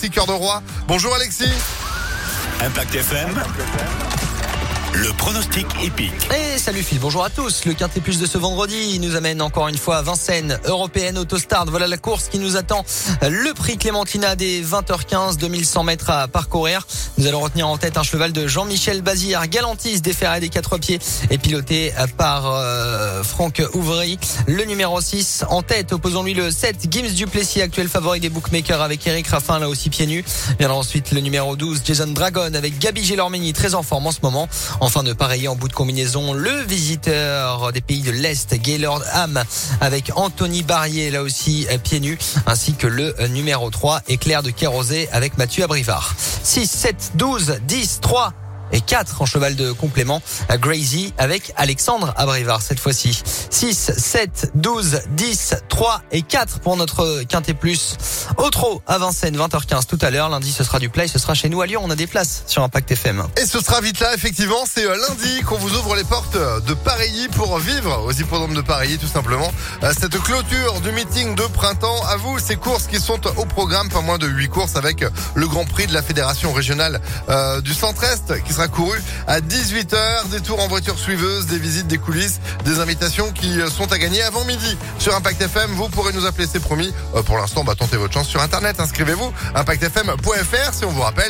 Alexis Cœur de Roi. Bonjour Alexis. Impact FM. Le pronostic épique. Et salut Phil, bonjour à tous. Le Quintet Plus de ce vendredi nous amène encore une fois à Vincennes, européenne Autostart. Voilà la course qui nous attend. Le prix Clémentina des 20h15, 2100 mètres à parcourir. Nous allons retenir en tête un cheval de Jean-Michel Bazir, Galantis, déferré des quatre pieds et piloté par euh, Franck Ouvry. Le numéro 6 en tête, opposons-lui le 7, Gims Duplessis, actuel favori des bookmakers avec Eric Raffin, là aussi pieds nus. Viendra ensuite le numéro 12, Jason Dragon avec Gabi Gélormini, très en forme en ce moment. Enfin de pareiller en bout de combinaison, le visiteur des pays de l'Est, Gaylord Ham, avec Anthony Barrier, là aussi pieds nus, ainsi que le numéro 3, Éclair de Kérosé avec Mathieu Abrivard. 6, 7, 12, 10, 3 et 4 en cheval de complément. Grazy avec Alexandre Abrivard cette fois-ci. 6, 7, 12, 10, 3 et 4 pour notre Quintet Plus. Au trot à Vincennes, 20h15 tout à l'heure. Lundi, ce sera du play. Ce sera chez nous à Lyon. On a des places sur Impact FM. Et ce sera vite là, effectivement. C'est euh, lundi qu'on vous ouvre les portes de Paris pour vivre aux hippodromes de Paris, tout simplement. Euh, Cette clôture du meeting de printemps. À vous, ces courses qui sont au programme, pas moins de 8 courses avec le Grand Prix de la Fédération Régionale euh, du Centre-Est qui sera couru à 18h. Des tours en voiture suiveuse, des visites, des coulisses, des invitations qui sont à gagner avant midi sur Impact FM. Vous pourrez nous appeler, c'est promis. Euh, Pour l'instant, bah, tentez votre chance sur Internet. Inscrivez-vous, impactfm.fr si on vous rappelle